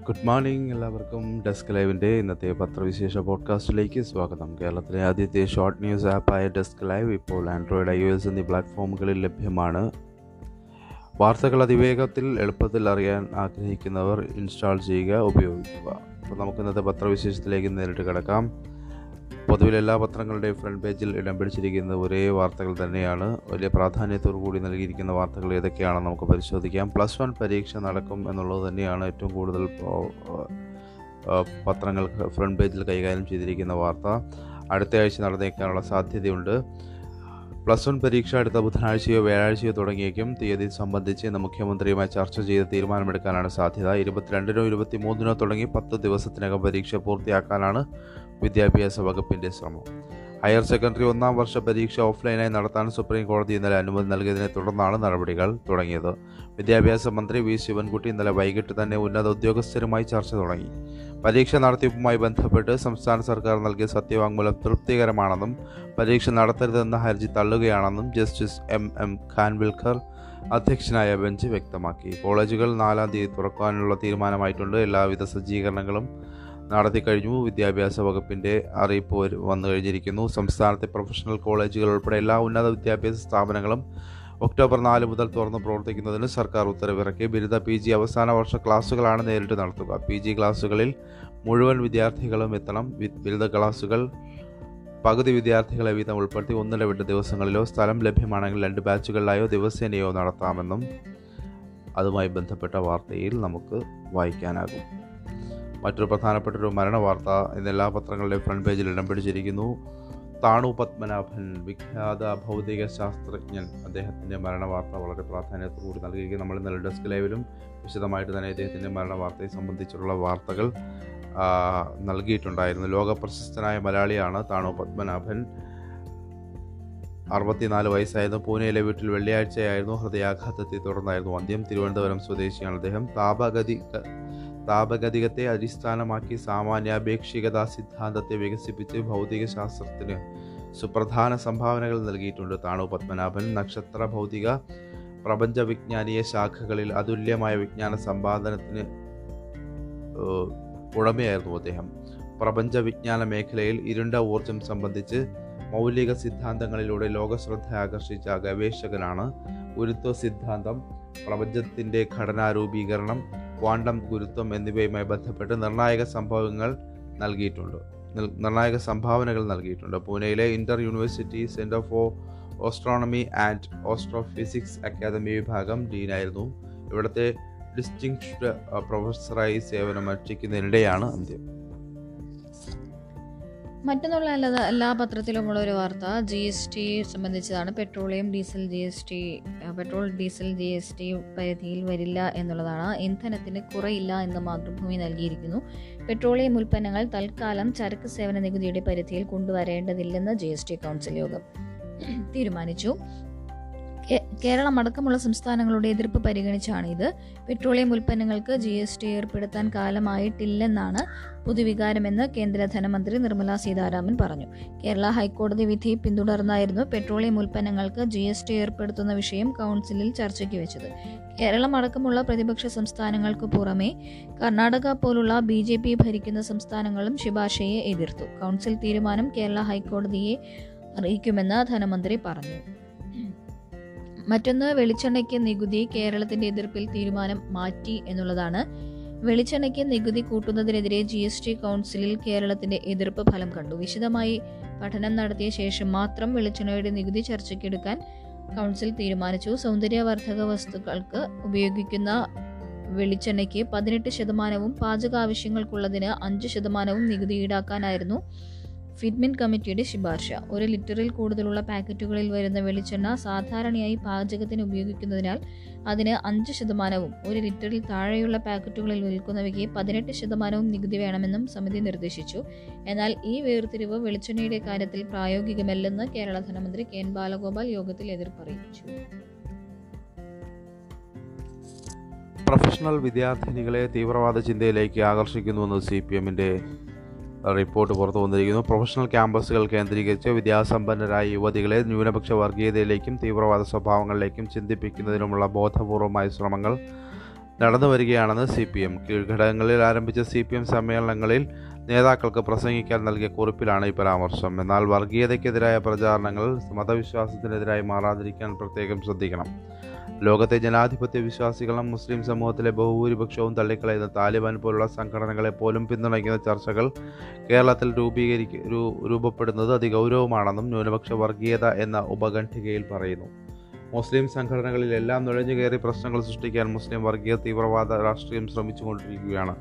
Good morning എല്ലാവർക്കും desk ലൈവിന്റെ ഇന്നത്തെ പത്രവിശേഷ പോഡ്കാസ്റ്റിലേക്ക് സ്വാഗതം. കേരളത്തിലെ ആദ്യത്തെ ഷോർട്ട് ന്യൂസ് ആപ്പായ ഡെസ്ക് ലൈവ് ഇപ്പോൾ ആൻഡ്രോയിഡ് ഐ ഒ എസ് എന്നീ പ്ലാറ്റ്ഫോമുകളിൽ ലഭ്യമാണ്. വാർത്തകൾ അതിവേഗത്തിൽ എളുപ്പത്തിൽ അറിയാൻ ആഗ്രഹിക്കുന്നവർ ഇൻസ്റ്റാൾ ചെയ്യുക ഉപയോഗിക്കുക. അപ്പോൾ നമുക്ക് ഇന്നത്തെ പത്രവിശേഷത്തിലേക്ക് നേരിട്ട് കിടക്കാം. പൊതുവിൽ എല്ലാ പത്രങ്ങളുടെയും ഫ്രണ്ട് പേജിൽ ഇടം പിടിച്ചിരിക്കുന്ന ഒരേ വാർത്തകൾ തന്നെയാണ്. വലിയ പ്രാധാന്യത്തോടു കൂടി നൽകിയിരിക്കുന്ന വാർത്തകൾ ഏതൊക്കെയാണെന്ന് നമുക്ക് പരിശോധിക്കാം. പ്ലസ് വൺ പരീക്ഷ നടക്കും എന്നുള്ളത് തന്നെയാണ് ഏറ്റവും കൂടുതൽ പത്രങ്ങൾ ഫ്രണ്ട് പേജിൽ കൈകാര്യം ചെയ്തിരിക്കുന്ന വാർത്ത. അടുത്ത ആഴ്ച നടന്നേക്കാനുള്ള സാധ്യതയുണ്ട്. പ്ലസ് വൺ പരീക്ഷ അടുത്ത ബുധനാഴ്ചയോ വ്യാഴാഴ്ചയോ തുടങ്ങിയേക്കും. തീയതി സംബന്ധിച്ച് ഇന്ന് മുഖ്യമന്ത്രിയുമായി ചർച്ച ചെയ്ത് തീരുമാനമെടുക്കാനാണ് സാധ്യത. ഇരുപത്തിരണ്ടിനോ ഇരുപത്തിമൂന്നിനോ തുടങ്ങി പത്ത് ദിവസത്തിനകം പരീക്ഷ പൂർത്തിയാക്കാനാണ് വിദ്യാഭ്യാസ വകുപ്പിന്റെ ശ്രമം. ഹയർ സെക്കൻഡറി ഒന്നാം വർഷ പരീക്ഷ ഓഫ്ലൈനായി നടത്താൻ സുപ്രീം കോടതി ഇന്നലെ അനുമതി നൽകിയതിനെ തുടർന്നാണ് നടപടികൾ തുടങ്ങിയത്. വിദ്യാഭ്യാസ മന്ത്രി വി. ശിവൻകുട്ടി ഇന്നലെ വൈകിട്ട് തന്നെ ഉന്നത ഉദ്യോഗസ്ഥരുമായി ചർച്ച തുടങ്ങി. പരീക്ഷ നടത്തിപ്പുമായി ബന്ധപ്പെട്ട് സംസ്ഥാന സർക്കാർ നൽകിയ സത്യവാങ്മൂലം തൃപ്തികരമാണെന്നും പരീക്ഷ നടത്തരുതെന്ന ഹർജി തള്ളുകയാണെന്നും ജസ്റ്റിസ് എം. എം. ഖാൻവിൽക്കർ അധ്യക്ഷനായ ബെഞ്ച് വ്യക്തമാക്കി. കോളേജുകൾ നാലാം തീയതി തുറക്കാനുള്ള തീരുമാനമായിട്ടുണ്ട്. എല്ലാവിധ സജ്ജീകരണങ്ങളും നടത്തിക്കഴിഞ്ഞു. വിദ്യാഭ്യാസ വകുപ്പിന്റെ അറിയിപ്പ് വന്നു കഴിഞ്ഞിരിക്കുന്നു. സംസ്ഥാനത്തെ പ്രൊഫഷണൽ കോളേജുകൾ ഉൾപ്പെടെ എല്ലാ ഉന്നത വിദ്യാഭ്യാസ സ്ഥാപനങ്ങളും ഒക്ടോബർ നാല് മുതൽ തുറന്ന് പ്രവർത്തിക്കുന്നതിന് സർക്കാർ ഉത്തരവിറക്കി. ബിരുദ പി ജി അവസാന വർഷ ക്ലാസ്സുകളാണ് നേരിട്ട് നടത്തുക. പി ജി ക്ലാസ്സുകളിൽ മുഴുവൻ വിദ്യാർത്ഥികളും എത്തണം. ബിരുദ ക്ലാസ്സുകൾ പകുതി വിദ്യാർത്ഥികളെ വീതം ഉൾപ്പെടുത്തി ഒന്നിടവിട്ട ദിവസങ്ങളിലോ സ്ഥലം ലഭ്യമാണെങ്കിൽ രണ്ട് ബാച്ചുകളിലായോ ദിവസേനയോ നടത്താമെന്നും അതുമായി ബന്ധപ്പെട്ട വാർത്തയിൽ നമുക്ക് വായിക്കാനാകും. മറ്റൊരു പ്രധാനപ്പെട്ട ഒരു മരണ വാർത്ത ഇന്ന് എല്ലാ പത്രങ്ങളുടെയും ഫ്രണ്ട് പേജിൽ ഇടം പിടിച്ചിരിക്കുന്നു. താണു പത്മനാഭൻ വിഖ്യാത ഭൗതിക ശാസ്ത്രജ്ഞൻ. അദ്ദേഹത്തിന്റെ മരണ വാർത്ത വളരെ പ്രാധാന്യത്തോടുകൂടി നൽകിയിരിക്കുന്നു. നമ്മൾ ഇന്നലെ ഡെസ്ക് ലൈവിലും വിശദമായിട്ട് തന്നെ അദ്ദേഹത്തിന്റെ മരണ വാർത്തയെ സംബന്ധിച്ചുള്ള വാർത്തകൾ നൽകിയിട്ടുണ്ടായിരുന്നു. ലോക പ്രശസ്തനായ മലയാളിയാണ് താണു പത്മനാഭൻ. അറുപത്തിനാല് വയസ്സായിരുന്നു. പൂനെയിലെ വീട്ടിൽ വെള്ളിയാഴ്ചയായിരുന്നു. ഹൃദയാഘാതത്തെ തുടർന്നായിരുന്നു അന്ത്യം. തിരുവനന്തപുരം സ്വദേശിയാണ് അദ്ദേഹം. താപഗതി താപഗതികത്തെ അടിസ്ഥാനമാക്കി സാമാന്യാപേക്ഷികതാ സിദ്ധാന്തത്തെ വികസിപ്പിച്ച് ഭൗതിക ശാസ്ത്രത്തിന് സുപ്രധാന സംഭാവനകൾ നൽകിയിട്ടുണ്ട്. താണു പത്മനാഭൻ നക്ഷത്ര ഭൗതിക പ്രപഞ്ച വിജ്ഞാനീയ ശാഖകളിൽ അതുല്യമായ വിജ്ഞാന സമ്പാദനത്തിന് ഉടമയായിരുന്നു അദ്ദേഹം. പ്രപഞ്ച വിജ്ഞാന മേഖലയിൽ ഇരുണ്ട ഊർജം സംബന്ധിച്ച് മൗലിക സിദ്ധാന്തങ്ങളിലൂടെ ലോകശ്രദ്ധ ആകർഷിച്ച ഗവേഷകനാണ് ഗുരുത്വ സിദ്ധാന്തം. പ്രപഞ്ചത്തിന്റെ ഘടനാരൂപീകരണം ക്വാണ്ടം ഗുരുത്വം എന്നിവയുമായി ബന്ധപ്പെട്ട് നിർണായക സംഭവങ്ങൾ നൽകിയിട്ടുണ്ട്. നിർണായക സംഭാവനകൾ നൽകിയിട്ടുണ്ട്. പൂനെയിലെ inter university centre for astronomy and astrophysics academy വിഭാഗം ഡീനായിരുന്നു. ഇവിടുത്തെ ഡിസ്റ്റിങ്ഷ്ഡ് പ്രൊഫസറായി സേവനമനുഷ്ഠിക്കുന്നതിനിടെയാണ് അന്ത്യം. മറ്റൊന്നുള്ള എല്ലാ എല്ലാ പത്രത്തിലുമുള്ള ഒരു വാർത്ത G S T സംബന്ധിച്ചതാണ്. Petroleum diesel G S T petrol diesel G S T പരിധിയിൽ വരില്ല എന്നുള്ളതാണ്. ഇന്ധനത്തിന് കുറയില്ല എന്ന് മാതൃഭൂമി നൽകിയിരിക്കുന്നു. പെട്രോളിയം ഉൽപ്പന്നങ്ങൾ തൽക്കാലം ചരക്ക് സേവന നികുതിയുടെ പരിധിയിൽ കൊണ്ടുവരേണ്ടതില്ലെന്ന് ജി എസ് ടി കൗൺസിൽ യോഗം തീരുമാനിച്ചു. കേരളം അടക്കമുള്ള സംസ്ഥാനങ്ങളുടെ എതിർപ്പ് പരിഗണിച്ചാണ് ഇത്. പെട്രോളിയം ഉൽപ്പന്നങ്ങൾക്ക് ജി എസ് ടി ഏർപ്പെടുത്താൻ കാലമായിട്ടില്ലെന്നാണ് പൊതുവികാരമെന്ന് കേന്ദ്ര ധനമന്ത്രി നിർമ്മലാ സീതാരാമൻ പറഞ്ഞു. കേരള ഹൈക്കോടതി വിധി പിന്തുടർന്നായിരുന്നു പെട്രോളിയം ഉൽപ്പന്നങ്ങൾക്ക് ജി എസ് ടി ഏർപ്പെടുത്തുന്ന വിഷയം കൗൺസിലിൽ ചർച്ചയ്ക്ക് വെച്ചത്. കേരളം അടക്കമുള്ള പ്രതിപക്ഷ സംസ്ഥാനങ്ങൾക്ക് പുറമെ കർണാടക പോലുള്ള ബി ജെ പി ഭരിക്കുന്ന സംസ്ഥാനങ്ങളും ശുപാർശയെ എതിർത്തു. കൗൺസിൽ തീരുമാനം കേരള ഹൈക്കോടതിയെ അറിയിക്കുമെന്ന് ധനമന്ത്രി പറഞ്ഞു. മറ്റൊന്ന് വെളിച്ചെണ്ണയ്ക്ക് നികുതി കേരളത്തിന്റെ എതിർപ്പിൽ തീരുമാനം മാറ്റി എന്നുള്ളതാണ്. വെളിച്ചെണ്ണയ്ക്ക് നികുതി കൂട്ടുന്നതിനെതിരെ ജി എസ് ടി കൗൺസിലിൽ കേരളത്തിന്റെ എതിർപ്പ് ഫലം കണ്ടു. വിശദമായി പഠനം നടത്തിയ ശേഷം മാത്രം വെളിച്ചെണ്ണയുടെ നികുതി ചർച്ചയ്ക്കെടുക്കാൻ കൗൺസിൽ തീരുമാനിച്ചു. സൗന്ദര്യവർദ്ധക വസ്തുക്കൾക്ക് ഉപയോഗിക്കുന്ന വെളിച്ചെണ്ണയ്ക്ക് പതിനെട്ട് ശതമാനവും പാചക ആവശ്യങ്ങൾക്കുള്ളതിന് അഞ്ച് ശതമാനവും നികുതി ഈടാക്കാനായിരുന്നു. ഫിറ്റ്മിൻ കമ്മിറ്റിയുടെ ശുപാർശ. ഒരു ലിറ്ററിൽ കൂടുതലുള്ള പാക്കറ്റുകളിൽ വരുന്ന വെളിച്ചെണ്ണ സാധാരണയായി പാചകത്തിന് ഉപയോഗിക്കുന്നതിനാൽ അതിന് അഞ്ച് ശതമാനവും ഒരു ലിറ്ററിൽ താഴെയുള്ള പാക്കറ്റുകളിൽ വിൽക്കുന്നവയ്ക്ക് പതിനെട്ട് ശതമാനവും നികുതി വേണമെന്നും സമിതി നിർദ്ദേശിച്ചു. എന്നാൽ ഈ വേർതിരിവ് വെളിച്ചെണ്ണയുടെ കാര്യത്തിൽ പ്രായോഗികമല്ലെന്ന് കേരള ധനമന്ത്രി കെ. എൻ. ബാലഗോപാൽ യോഗത്തിൽ എതിർപ്പറിയിച്ചു. പ്രൊഫഷണൽ വിദ്യാർത്ഥിനികളെ തീവ്രവാദ ചിന്തയിലേക്ക് ആകർഷിക്കുന്നുവെന്ന് സി പി എമ്മിന്റെ റിപ്പോർട്ട് പുറത്തു വന്നിരിക്കുന്നു. പ്രൊഫഷണൽ ക്യാമ്പസുകൾ കേന്ദ്രീകരിച്ച് വിദ്യാസമ്പന്നരായ യുവതികളെ ന്യൂനപക്ഷ വർഗീയതയിലേക്കും തീവ്രവാദ സ്വഭാവങ്ങളിലേക്കും ചിന്തിപ്പിക്കുന്നതിനുമുള്ള ബോധപൂർവമായ ശ്രമങ്ങൾ നടന്നു വരികയാണെന്ന് സി പി എം കീഴ്ഘടകങ്ങളിൽ ആരംഭിച്ച സി പി എം സമ്മേളനങ്ങളിൽ നേതാക്കൾക്ക് പ്രസംഗിക്കാൻ നൽകിയ കുറിപ്പിലാണ് ഈ പരാമർശം. എന്നാൽ വർഗീയതയ്ക്കെതിരായ പ്രചാരണങ്ങൾ മതവിശ്വാസത്തിനെതിരായി മാറാതിരിക്കാൻ പ്രത്യേകം ശ്രദ്ധിക്കണം. ലോകത്തെ ജനാധിപത്യ വിശ്വാസികളും മുസ്ലിം സമൂഹത്തിലെ ബഹുഭൂരിപക്ഷവും തള്ളിക്കളയുന്ന താലിബാൻ പോലുള്ള സംഘടനകളെ പോലും പിന്തുണയ്ക്കുന്ന ചർച്ചകൾ കേരളത്തിൽ രൂപീകരിക്ക രൂപപ്പെടുന്നത് അതിഗൗരവമാണെന്നും ന്യൂനപക്ഷ വർഗീയത എന്ന ഉപഖണ്ഡികയിൽ പറയുന്നു. മുസ്ലിം സംഘടനകളിലെല്ലാം നുഴഞ്ഞു കയറി പ്രശ്നങ്ങൾ സൃഷ്ടിക്കാൻ മുസ്ലിം വർഗീയ തീവ്രവാദ രാഷ്ട്രീയം ശ്രമിച്ചുകൊണ്ടിരിക്കുകയാണ്.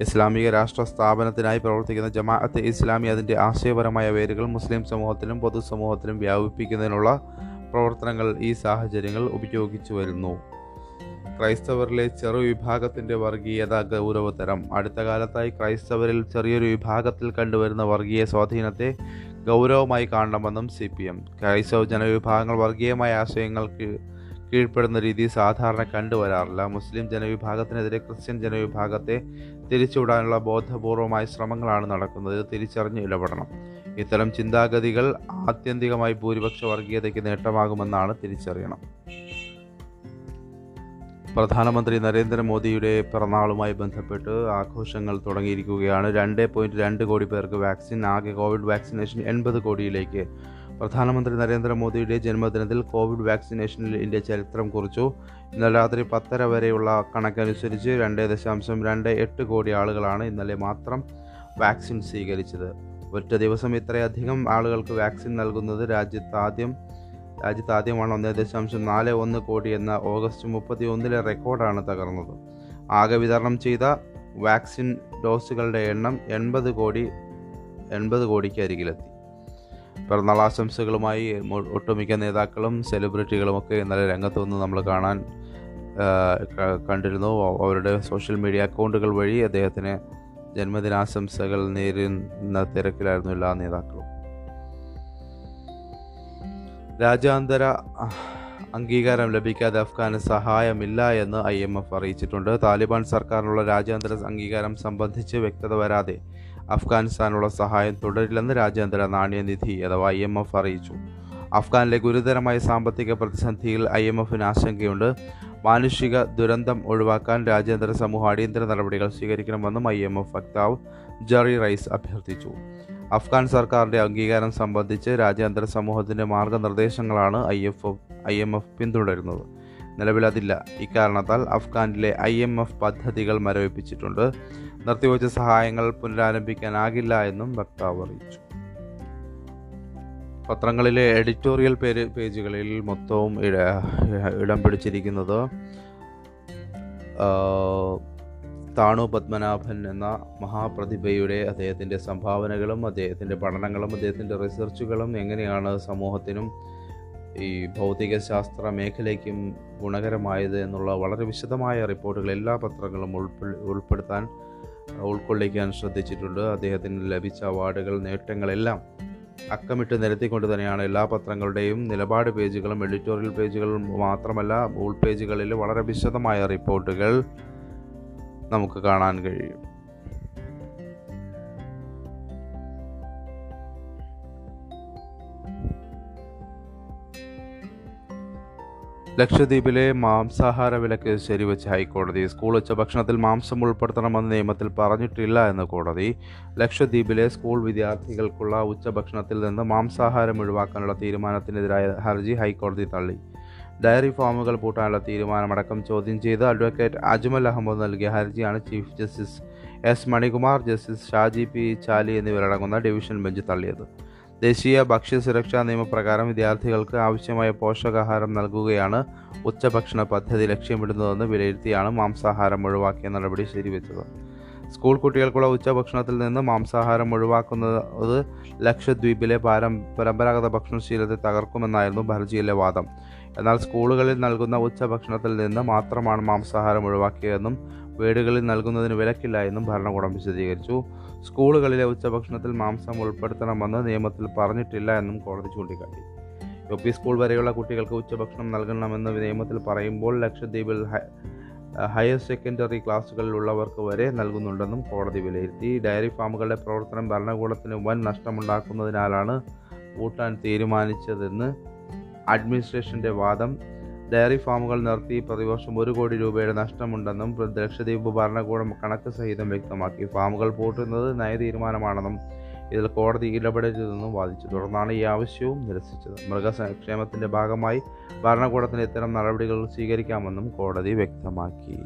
ഇസ്ലാമിക രാഷ്ട്ര സ്ഥാപനത്തിനായി പ്രവർത്തിക്കുന്ന ജമാഅത്ത് ഇസ്ലാമി അതിന്റെ ആശയപരമായ വേരുകൾ മുസ്ലിം സമൂഹത്തിലും പൊതുസമൂഹത്തിലും വ്യാപിപ്പിക്കുന്നതിനുള്ള പ്രവർത്തനങ്ങൾ ഈ സാഹചര്യങ്ങൾ ഉപയോഗിച്ചു വരുന്നു. ക്രൈസ്തവരിലെ ചെറു വിഭാഗത്തിന്റെ വർഗീയത ഗൗരവതരം. അടുത്ത കാലത്തായി ക്രൈസ്തവരിൽ ചെറിയൊരു വിഭാഗത്തിൽ കണ്ടുവരുന്ന വർഗീയ സ്വാധീനത്തെ ഗൗരവമായി കാണണമെന്നും സി പി എം ക്രൈസ്തവ ജനവിഭാഗങ്ങൾ വർഗീയമായ ആശയങ്ങൾക്ക് കീഴ്പ്പെടുന്ന രീതി സാധാരണ കണ്ടുവരാറില്ല. മുസ്ലിം ജനവിഭാഗത്തിനെതിരെ ക്രിസ്ത്യൻ ജനവിഭാഗത്തെ തിരിച്ചുവിടാനുള്ള ബോധപൂർവമായ ശ്രമങ്ങളാണ് നടക്കുന്നത്. തിരിച്ചറിഞ്ഞ് ഇടപെടണം. ഇത്തരം ചിന്താഗതികൾ ആത്യന്തികമായി ഭൂരിപക്ഷ വർഗീയതയ്ക്ക് നേട്ടമാകുമെന്നാണ് തിരിച്ചറിയണം. പ്രധാനമന്ത്രി നരേന്ദ്രമോദിയുടെ പിറന്നാളുമായി ബന്ധപ്പെട്ട് ആഘോഷങ്ങൾ തുടങ്ങിയിരിക്കുകയാണ്. രണ്ട് പോയിന്റ് രണ്ട് കോടി പേർക്ക് വാക്സിൻ ആകെ കോവിഡ് വാക്സിനേഷൻ എൺപത് കോടിയിലേക്ക്. പ്രധാനമന്ത്രി നരേന്ദ്രമോദിയുടെ ജന്മദിനത്തിൽ കോവിഡ് വാക്സിനേഷനിൽ ഇന്ത്യ ചരിത്രം കുറിച്ചു. ഇന്നലെ രാത്രി പത്തര വരെയുള്ള കണക്കനുസരിച്ച് രണ്ട് ദശാംശം രണ്ട് എട്ട് കോടി ആളുകളാണ് ഇന്നലെ മാത്രം വാക്സിൻ സ്വീകരിച്ചത്. ഒറ്റ ദിവസം ഇത്രയധികം ആളുകൾക്ക് വാക്സിൻ നൽകുന്നത് രാജ്യത്ത് ആദ്യം രാജ്യത്ത് ആദ്യമാണ് ഒന്ന് ദശാംശം നാല് ഒന്ന് കോടി എന്ന ഓഗസ്റ്റ് മുപ്പത്തി ഒന്നിലെ റെക്കോർഡാണ് തകർന്നത്. ആകെ വിതരണം ചെയ്ത വാക്സിൻ ഡോസുകളുടെ എണ്ണം എൺപത് കോടി എൺപത് കോടിക്ക് അരികിലെത്തി. പിറന്നാൾ ആശംസകളുമായി ഒട്ടുമിക്ക നേതാക്കളും സെലിബ്രിറ്റികളുമൊക്കെ ഇന്നലെ രംഗത്ത് വന്ന് നമ്മൾ കാണാൻ കണ്ടിരുന്നു. അവരുടെ സോഷ്യൽ മീഡിയ അക്കൗണ്ടുകൾ വഴി അദ്ദേഹത്തിന് ജന്മദിനാശംസകൾ നേരുന്ന തിരക്കിലായിരുന്നു എല്ലാ നേതാക്കളും. രാജ്യാന്തര അംഗീകാരം ലഭിക്കാതെ അഫ്ഗാന് സഹായമില്ല എന്ന് ഐ എം എഫ് അറിയിച്ചിട്ടുണ്ട്. താലിബാൻ സർക്കാരിനുള്ള രാജ്യാന്തര അംഗീകാരം സംബന്ധിച്ച് വ്യക്തത വരാതെ അഫ്ഗാനിസ്ഥാനുള്ള സഹായം തുടരില്ലെന്ന് രാജ്യാന്തര നാണ്യനിധി അഥവാ ഐ എം എഫ് അറിയിച്ചു. അഫ്ഗാനിലെ ഗുരുതരമായ സാമ്പത്തിക പ്രതിസന്ധിയിൽ ഐ എം എഫിന് ആശങ്കയുണ്ട്. മാനുഷിക ദുരന്തം ഒഴിവാക്കാൻ രാജ്യാന്തര സമൂഹം അടിയന്തര നടപടികൾ സ്വീകരിക്കണമെന്നും ഐ എം എഫ് വക്താവ് ജെറി റൈസ് അഭ്യർത്ഥിച്ചു. അഫ്ഗാൻ സർക്കാരിന്റെ അംഗീകാരം സംബന്ധിച്ച് രാജ്യാന്തര സമൂഹത്തിന്റെ മാർഗനിർദ്ദേശങ്ങളാണ് I F I M F പിന്തുടരുന്നത്. നിലവിൽ അതില്ല ഇക്കാരണത്താൽ അഫ്ഗാനിലെ ഐ എം എഫ് പദ്ധതികൾ മരവിപ്പിച്ചിട്ടുണ്ട്. നിർത്തിവച്ച സഹായങ്ങൾ പുനരാരംഭിക്കാനാകില്ല എന്നും വക്താവ് അറിയിച്ചു. പത്രങ്ങളിലെ എഡിറ്റോറിയൽ പേര് പേജുകളിൽ മൊത്തവും ഇട പിടിച്ചിരിക്കുന്നത് താണു പത്മനാഭൻ എന്ന മഹാപ്രതിഭയുടെ അദ്ദേഹത്തിന്റെ സംഭാവനകളും അദ്ദേഹത്തിന്റെ പഠനങ്ങളും അദ്ദേഹത്തിന്റെ റിസർച്ചുകളും എങ്ങനെയാണ് സമൂഹത്തിനും ഈ ഭൗതിക ശാസ്ത്ര മേഖലയ്ക്കും ഗുണകരമായത് എന്നുള്ള വളരെ വിശദമായ റിപ്പോർട്ടുകൾ എല്ലാ പത്രങ്ങളും ഉൾപ്പെ ഉൾപ്പെടുത്താൻ ഉൾക്കൊള്ളിക്കാൻ ശ്രദ്ധിച്ചിട്ടുണ്ട്. അദ്ദേഹത്തിന് ലഭിച്ച അവാർഡുകൾ നേട്ടങ്ങളെല്ലാം അക്കമിട്ട് നിരത്തിക്കൊണ്ട് തന്നെയാണ് എല്ലാ പത്രങ്ങളുടെയും നിലപാട് പേജുകളും എഡിറ്റോറിയൽ പേജുകളും മാത്രമല്ല ഉൾ പേജുകളിൽ വളരെ വിശദമായ റിപ്പോർട്ടുകൾ നമുക്ക് കാണാൻ കഴിയും. ലക്ഷദ്വീപിലെ മാംസാഹാര വിലക്ക് ശരിവെച്ച് ഹൈക്കോടതി സ്കൂൾ ഉച്ചഭക്ഷണത്തിൽ മാംസം ഉൾപ്പെടുത്തണമെന്ന് നിയമത്തിൽ പറഞ്ഞിട്ടില്ല എന്ന് കോടതി. ലക്ഷദ്വീപിലെ സ്കൂൾ വിദ്യാർത്ഥികൾക്കുള്ള ഉച്ചഭക്ഷണത്തിൽ നിന്ന് മാംസാഹാരം ഒഴിവാക്കാനുള്ള തീരുമാനത്തിനെതിരായ ഹർജി ഹൈക്കോടതി തള്ളി. ഡയറി ഫാമുകൾ പൂട്ടാനുള്ള തീരുമാനമടക്കം ചോദ്യം ചെയ്ത് അഡ്വക്കേറ്റ് അജ്മൽ അഹമ്മദ് നൽകിയ ഹർജിയാണ് chief justice S Manikumar justice Shaji P Chaly എന്നിവരടങ്ങുന്ന ഡിവിഷൻ ബെഞ്ച് തള്ളിയത്. ദേശീയ ഭക്ഷ്യസുരക്ഷാ നിയമപ്രകാരം വിദ്യാർത്ഥികൾക്ക് ആവശ്യമായ പോഷകാഹാരം നൽകുകയാണ് ഉച്ചഭക്ഷണ പദ്ധതി ലക്ഷ്യമിടുന്നതെന്ന് വിലയിരുത്തിയാണ് മാംസാഹാരം ഒഴിവാക്കിയ നടപടി ശരിവെച്ചത്. സ്കൂൾ കുട്ടികൾക്കുള്ള ഉച്ചഭക്ഷണത്തിൽ നിന്ന് മാംസാഹാരം ഒഴിവാക്കുന്നത് ലക്ഷദ്വീപിലെ പാരം പരമ്പരാഗത ഭക്ഷണശീലത്തെ തകർക്കുമെന്നായിരുന്നു ഭർജിയിലെ വാദം. എന്നാൽ സ്കൂളുകളിൽ നൽകുന്ന ഉച്ചഭക്ഷണത്തിൽ നിന്ന് മാത്രമാണ് മാംസാഹാരം ഒഴിവാക്കിയതെന്നും വീടുകളിൽ നൽകുന്നതിന് വിലക്കില്ല എന്നും ഭരണകൂടം വിശദീകരിച്ചു. സ്കൂളുകളിലെ ഉച്ചഭക്ഷണത്തിൽ മാംസം ഉൾപ്പെടുത്തണമെന്ന് നിയമത്തിൽ പറഞ്ഞിട്ടില്ല എന്നും കോടതി ചൂണ്ടിക്കാട്ടി. യു പി സ്കൂൾ വരെയുള്ള കുട്ടികൾക്ക് ഉച്ചഭക്ഷണം നൽകണമെന്ന് നിയമത്തിൽ പറയുമ്പോൾ ലക്ഷദ്വീപിൽ ഹയർ സെക്കൻഡറി ക്ലാസ്സുകളിലുള്ളവർക്ക് വരെ നൽകുന്നുണ്ടെന്നും കോടതി വിലയിരുത്തി. ഡയറി ഫാമുകളുടെ പ്രവർത്തനം ഭരണകൂടത്തിന് വൻ നഷ്ടമുണ്ടാക്കുന്നതിനാലാണ് പൂട്ടാൻ തീരുമാനിച്ചതെന്ന് അഡ്മിനിസ്ട്രേഷന്റെ വാദം ഡയറി ഫാമുകൾ നിർത്തി പ്രതിവർഷം ഒരു കോടി രൂപയുടെ നഷ്ടമുണ്ടെന്നും ലക്ഷദ്വീപ് ഭരണകൂടം കണക്ക് സഹിതം വ്യക്തമാക്കി. ഫാമുകൾ പൂട്ടുന്നത് നയതീരുമാനമാണെന്നും ഇതിൽ കോടതി ഇടപെടരുതെന്നും വാദിച്ചു. തുടർന്നാണ് ഈ ആവശ്യവും നിരസിച്ചത്. മൃഗക്ഷേമത്തിന്റെ ഭാഗമായി ഭരണകൂടത്തിന് ഇത്തരം നടപടികൾ സ്വീകരിക്കാമെന്നും കോടതി വ്യക്തമാക്കി.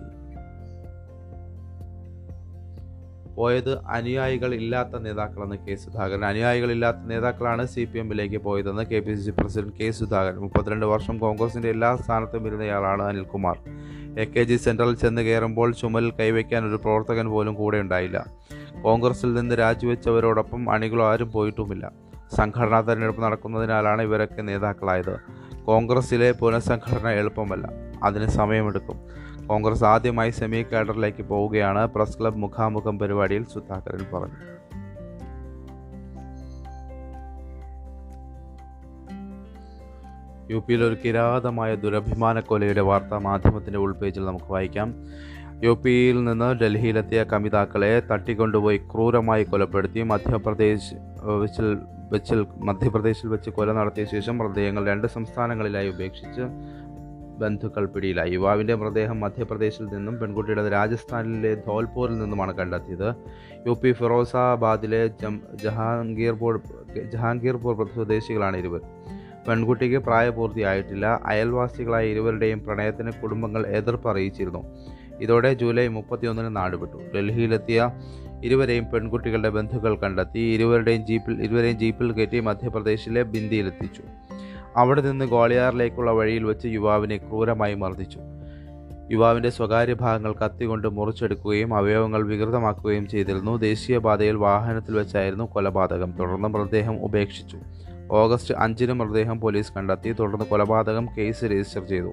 പോയത് അനുയായികൾ ഇല്ലാത്ത നേതാക്കളെന്ന് കെ സുധാകരൻ. അനുയായികൾ ഇല്ലാത്ത നേതാക്കളാണ് സി പി എമ്മിലേക്ക് പോയതെന്ന് K P C C president K Sudhakaran. മുപ്പത്തിരണ്ട് വർഷം കോൺഗ്രസിന്റെ എല്ലാ സ്ഥാനത്തും ഇരുന്നയാളാണ് അനിൽകുമാർ. എ കെ ജി സെൻട്രലിൽ ചെന്ന് കയറുമ്പോൾ ചുമലിൽ കൈവയ്ക്കാൻ ഒരു പ്രവർത്തകൻ പോലും കൂടെ ഉണ്ടായില്ല. കോൺഗ്രസിൽ നിന്ന് രാജിവെച്ചവരോടൊപ്പം അണികളും ആരും പോയിട്ടുമില്ല. സംഘടനാ തെരഞ്ഞെടുപ്പ് നടക്കുന്നതിനാലാണ് ഇവരൊക്കെ നേതാക്കളായത്. കോൺഗ്രസിലെ പുനഃസംഘടന എളുപ്പമല്ല. അതിന് സമയമെടുക്കും. കോൺഗ്രസ് ആദ്യമായി സെമി കാഡറിലേക്ക് പോവുകയാണ്. പ്രസ് ക്ലബ് മുഖാമുഖം പരിപാടിയിൽ സുധാകരൻ പറഞ്ഞു. യു പിയിൽ ഒരു കിരാതമായ ദുരഭിമാന കൊലയുടെ വാർത്ത മാധ്യമത്തിന്റെ ഉൾപേജിൽ നമുക്ക് വായിക്കാം. യു പിയിൽ നിന്ന് ഡൽഹിയിലെത്തിയ കമിതാക്കളെ തട്ടിക്കൊണ്ടുപോയി ക്രൂരമായി കൊലപ്പെടുത്തി. മധ്യപ്രദേശ് വെച്ചിൽ വെച്ചിൽ മധ്യപ്രദേശിൽ വെച്ച് കൊല നടത്തിയ ശേഷം മൃതദേഹങ്ങൾ രണ്ട് സംസ്ഥാനങ്ങളിലായി ഉപേക്ഷിച്ച് ബന്ധുക്കൾ പിടിയിലായി. യുവാവിന്റെ മൃതദേഹം മധ്യപ്രദേശിൽ നിന്നും പെൺകുട്ടിയുടെ രാജസ്ഥാനിലെ ധോൽപൂരിൽ നിന്നുമാണ് കണ്ടെത്തിയത്. യു പി ഫിറോസാബാദിലെ ജഹാംഗീർപൂർ ജഹാംഗീർപൂർ സ്വദേശികളാണ് ഇരുവർ. പെൺകുട്ടിക്ക് പ്രായപൂർത്തിയായിട്ടില്ല. അയൽവാസികളായ ഇരുവരുടെയും പ്രണയത്തിന് കുടുംബങ്ങൾ എതിർപ്പ് അറിയിച്ചിരുന്നു. ഇതോടെ ജൂലൈ മുപ്പത്തിയൊന്നിന് നാടുവിട്ടു. ഡൽഹിയിലെത്തിയ ഇരുവരെയും പെൺകുട്ടികളുടെ ബന്ധുക്കൾ കണ്ടെത്തി. ഇരുവരുടെയും ജീപ്പിൽ ഇരുവരെയും ജീപ്പിൽ കയറ്റി മധ്യപ്രദേശിലെ ബിന്ദിയിലെത്തിച്ചു. അവിടെ നിന്ന് ഗോളിയാറിലേക്കുള്ള വഴിയിൽ വെച്ച് യുവാവിനെ ക്രൂരമായി മർദ്ദിച്ചു. യുവാവിന്റെ സ്വകാര്യ ഭാഗങ്ങൾ കത്തികൊണ്ട് മുറിച്ചെടുക്കുകയും അവയവങ്ങൾ വികൃതമാക്കുകയും ചെയ്തിരുന്നു. ദേശീയപാതയിൽ വാഹനത്തിൽ വെച്ചായിരുന്നു കൊലപാതകം. തുടർന്ന് മൃതദേഹം ഉപേക്ഷിച്ചു. ഓഗസ്റ്റ് അഞ്ചിന് മൃതദേഹം പോലീസ് കണ്ടെത്തി. തുടർന്ന് കൊലപാതകം കേസ് രജിസ്റ്റർ ചെയ്തു.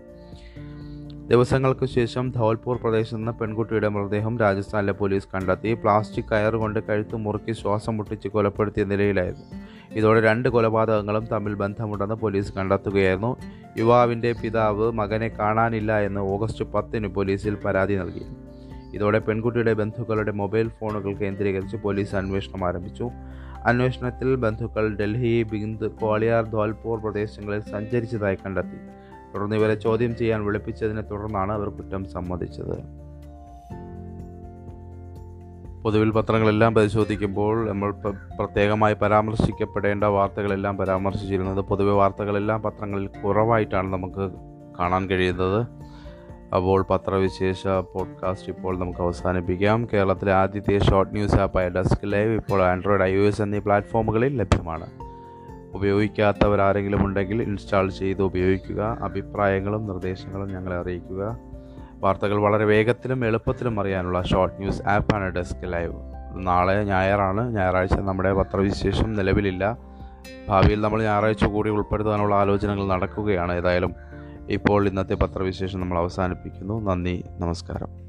ദിവസങ്ങൾക്ക് ശേഷം ധൗൽപൂർ പ്രദേശത്ത് നിന്ന് പെൺകുട്ടിയുടെ മൃതദേഹം രാജസ്ഥാനിലെ പോലീസ് കണ്ടെത്തി. പ്ലാസ്റ്റിക് കയറുകൊണ്ട് കഴുത്ത് മുറുക്കി ശ്വാസം മുട്ടിച്ച് കൊലപ്പെടുത്തിയ നിലയിലായിരുന്നു. ഇതോടെ രണ്ട് കൊലപാതകങ്ങളും തമ്മിൽ ബന്ധമുണ്ടെന്ന് പോലീസ് കണ്ടെത്തുകയായിരുന്നു. യുവാവിന്റെ പിതാവ് മകനെ കാണാനില്ല എന്ന് ഓഗസ്റ്റ് പത്തിന് പോലീസിൽ പരാതി നൽകി. ഇതോടെ പെൺകുട്ടിയുടെ ബന്ധുക്കളുടെ മൊബൈൽ ഫോണുകൾ കേന്ദ്രീകരിച്ച് പോലീസ് അന്വേഷണം ആരംഭിച്ചു. അന്വേഷണത്തിൽ ബന്ധുക്കൾ ഡൽഹി ബിന്ദ് കോളിയാർ ധോൽപൂർ പ്രദേശങ്ങളിൽ സഞ്ചരിച്ചതായി കണ്ടെത്തി. തുടർന്ന് ഇവരെ ചോദ്യം ചെയ്യാൻ വിളിപ്പിച്ചതിനെ തുടർന്നാണ് അവർ കുറ്റം സമ്മതിച്ചത്. പൊതുവിൽ പത്രങ്ങളെല്ലാം പരിശോധിക്കുമ്പോൾ നമ്മൾ പ്രത്യേകമായി പരാമർശിക്കപ്പെടേണ്ട വാർത്തകളെല്ലാം പരാമർശിച്ചിരുന്നത് പൊതുവെ വാർത്തകളെല്ലാം പത്രങ്ങളിൽ കുറവായിട്ടാണ് നമുക്ക് കാണാൻ കഴിയുന്നത്. അപ്പോൾ പത്രവിശേഷ പോഡ്കാസ്റ്റ് ഇപ്പോൾ നമുക്ക് അവസാനിപ്പിക്കാം. കേരളത്തിലെ ആദ്യത്തെ ഷോർട്ട് ന്യൂസ് ആപ്പായ ഡെസ്ക് ലൈവ് ഇപ്പോൾ ആൻഡ്രോയിഡ് ഐ ഒ എസ് എന്നീ പ്ലാറ്റ്ഫോമുകളിൽ ലഭ്യമാണ്. ഉപയോഗിക്കാത്തവരാരെങ്കിലും ഉണ്ടെങ്കിൽ ഇൻസ്റ്റാൾ ചെയ്ത് ഉപയോഗിക്കുക. അഭിപ്രായങ്ങളും നിർദ്ദേശങ്ങളും ഞങ്ങളെ അറിയിക്കുക. വാർത്തകൾ വളരെ വേഗത്തിലും എളുപ്പത്തിലും അറിയാനുള്ള ഷോർട്ട് ന്യൂസ് ആപ്പാണ് ഡെസ്ക് ലൈവ്. നാളെ ഞായറാണ്. ഞായറാഴ്ച നമ്മുടെ പത്രവിശേഷം നിലവിലില്ല. ഭാവിയിൽ നമ്മൾ ഞായറാഴ്ച കൂടി ഉൾപ്പെടുത്താനുള്ള ആലോചനകൾ നടക്കുകയാണ്. ഏതായാലും ഇപ്പോൾ ഇന്നത്തെ പത്രവിശേഷം നമ്മൾ അവസാനിപ്പിക്കുന്നു. നന്ദി. നമസ്കാരം.